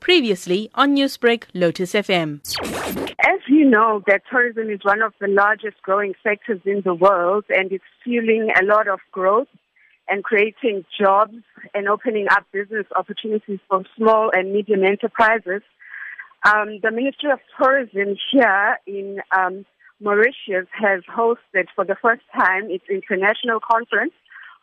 Previously on Newsbreak, Lotus FM. As you know, that tourism is one of the largest growing sectors in the world and it's fueling a lot of growth and creating jobs and opening up business opportunities for small and medium enterprises. Um, the Ministry of Tourism here in um, Mauritius has hosted for the first time its international conference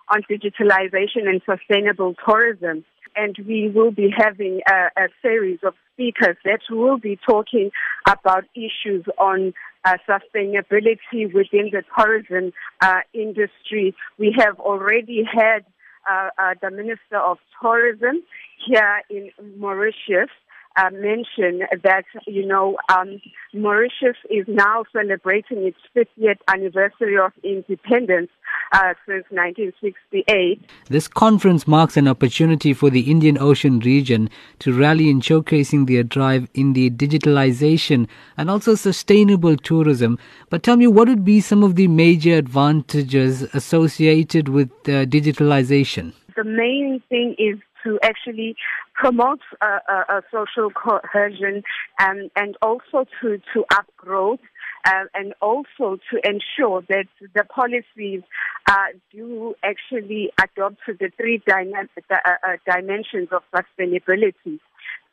on digitalization and sustainable tourism. And we will be having a, a series of speakers that will be talking about issues on uh, sustainability within the tourism uh, industry. We have already had uh, uh the Minister of Tourism here in Mauritius uh, mention that, you know, um, Mauritius is now celebrating its 50th anniversary of independence uh, since 1968. This conference marks an opportunity for the Indian Ocean region to rally in showcasing their drive in the digitalization and also sustainable tourism. But tell me, what would be some of the major advantages associated with uh, digitalization? The main thing is to actually promote uh, uh, social cohesion and, and also to, to up growth. Uh, and also to ensure that the policies uh, do actually adopt the three uh, uh, dimensions of sustainability.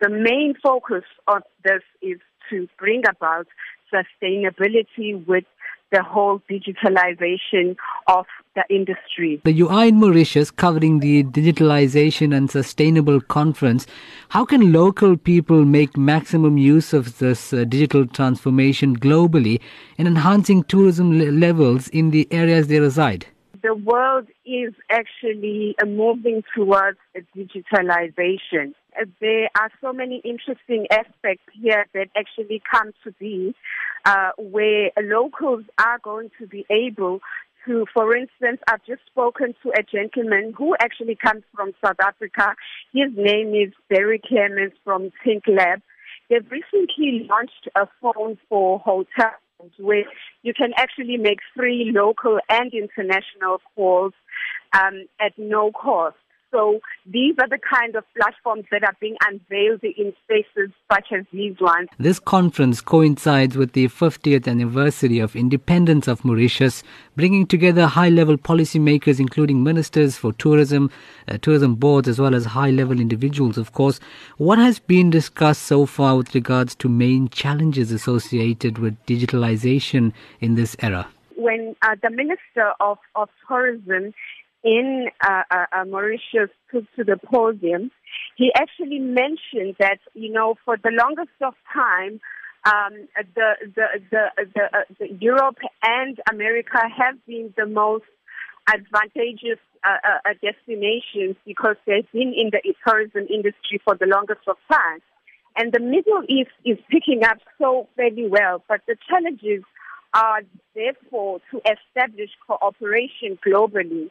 The main focus of this is to bring about sustainability with the whole digitalization of the industry. You are in Mauritius covering the digitalization and sustainable conference. How can local people make maximum use of this uh, digital transformation globally in enhancing tourism le- levels in the areas they reside? The world is actually uh, moving towards digitalization there are so many interesting aspects here that actually come to be, uh, where locals are going to be able to, for instance, I've just spoken to a gentleman who actually comes from South Africa. His name is Barry Clemens from Think Lab. They've recently launched a phone for hotels where you can actually make free local and international calls um, at no cost. So these are the kind of platforms that are being unveiled in spaces such as these ones. This conference coincides with the 50th anniversary of independence of Mauritius, bringing together high-level policymakers, including ministers for tourism, uh, tourism boards, as well as high-level individuals, of course. What has been discussed so far with regards to main challenges associated with digitalization in this era? When uh, the Minister of, of Tourism in uh, uh, uh, Mauritius took to the podium, he actually mentioned that, you know, for the longest of time, um, the, the, the, the, uh, the Europe and America have been the most advantageous uh, uh, destinations because they've been in the tourism industry for the longest of time. And the Middle East is picking up so very well, but the challenges are therefore to establish cooperation globally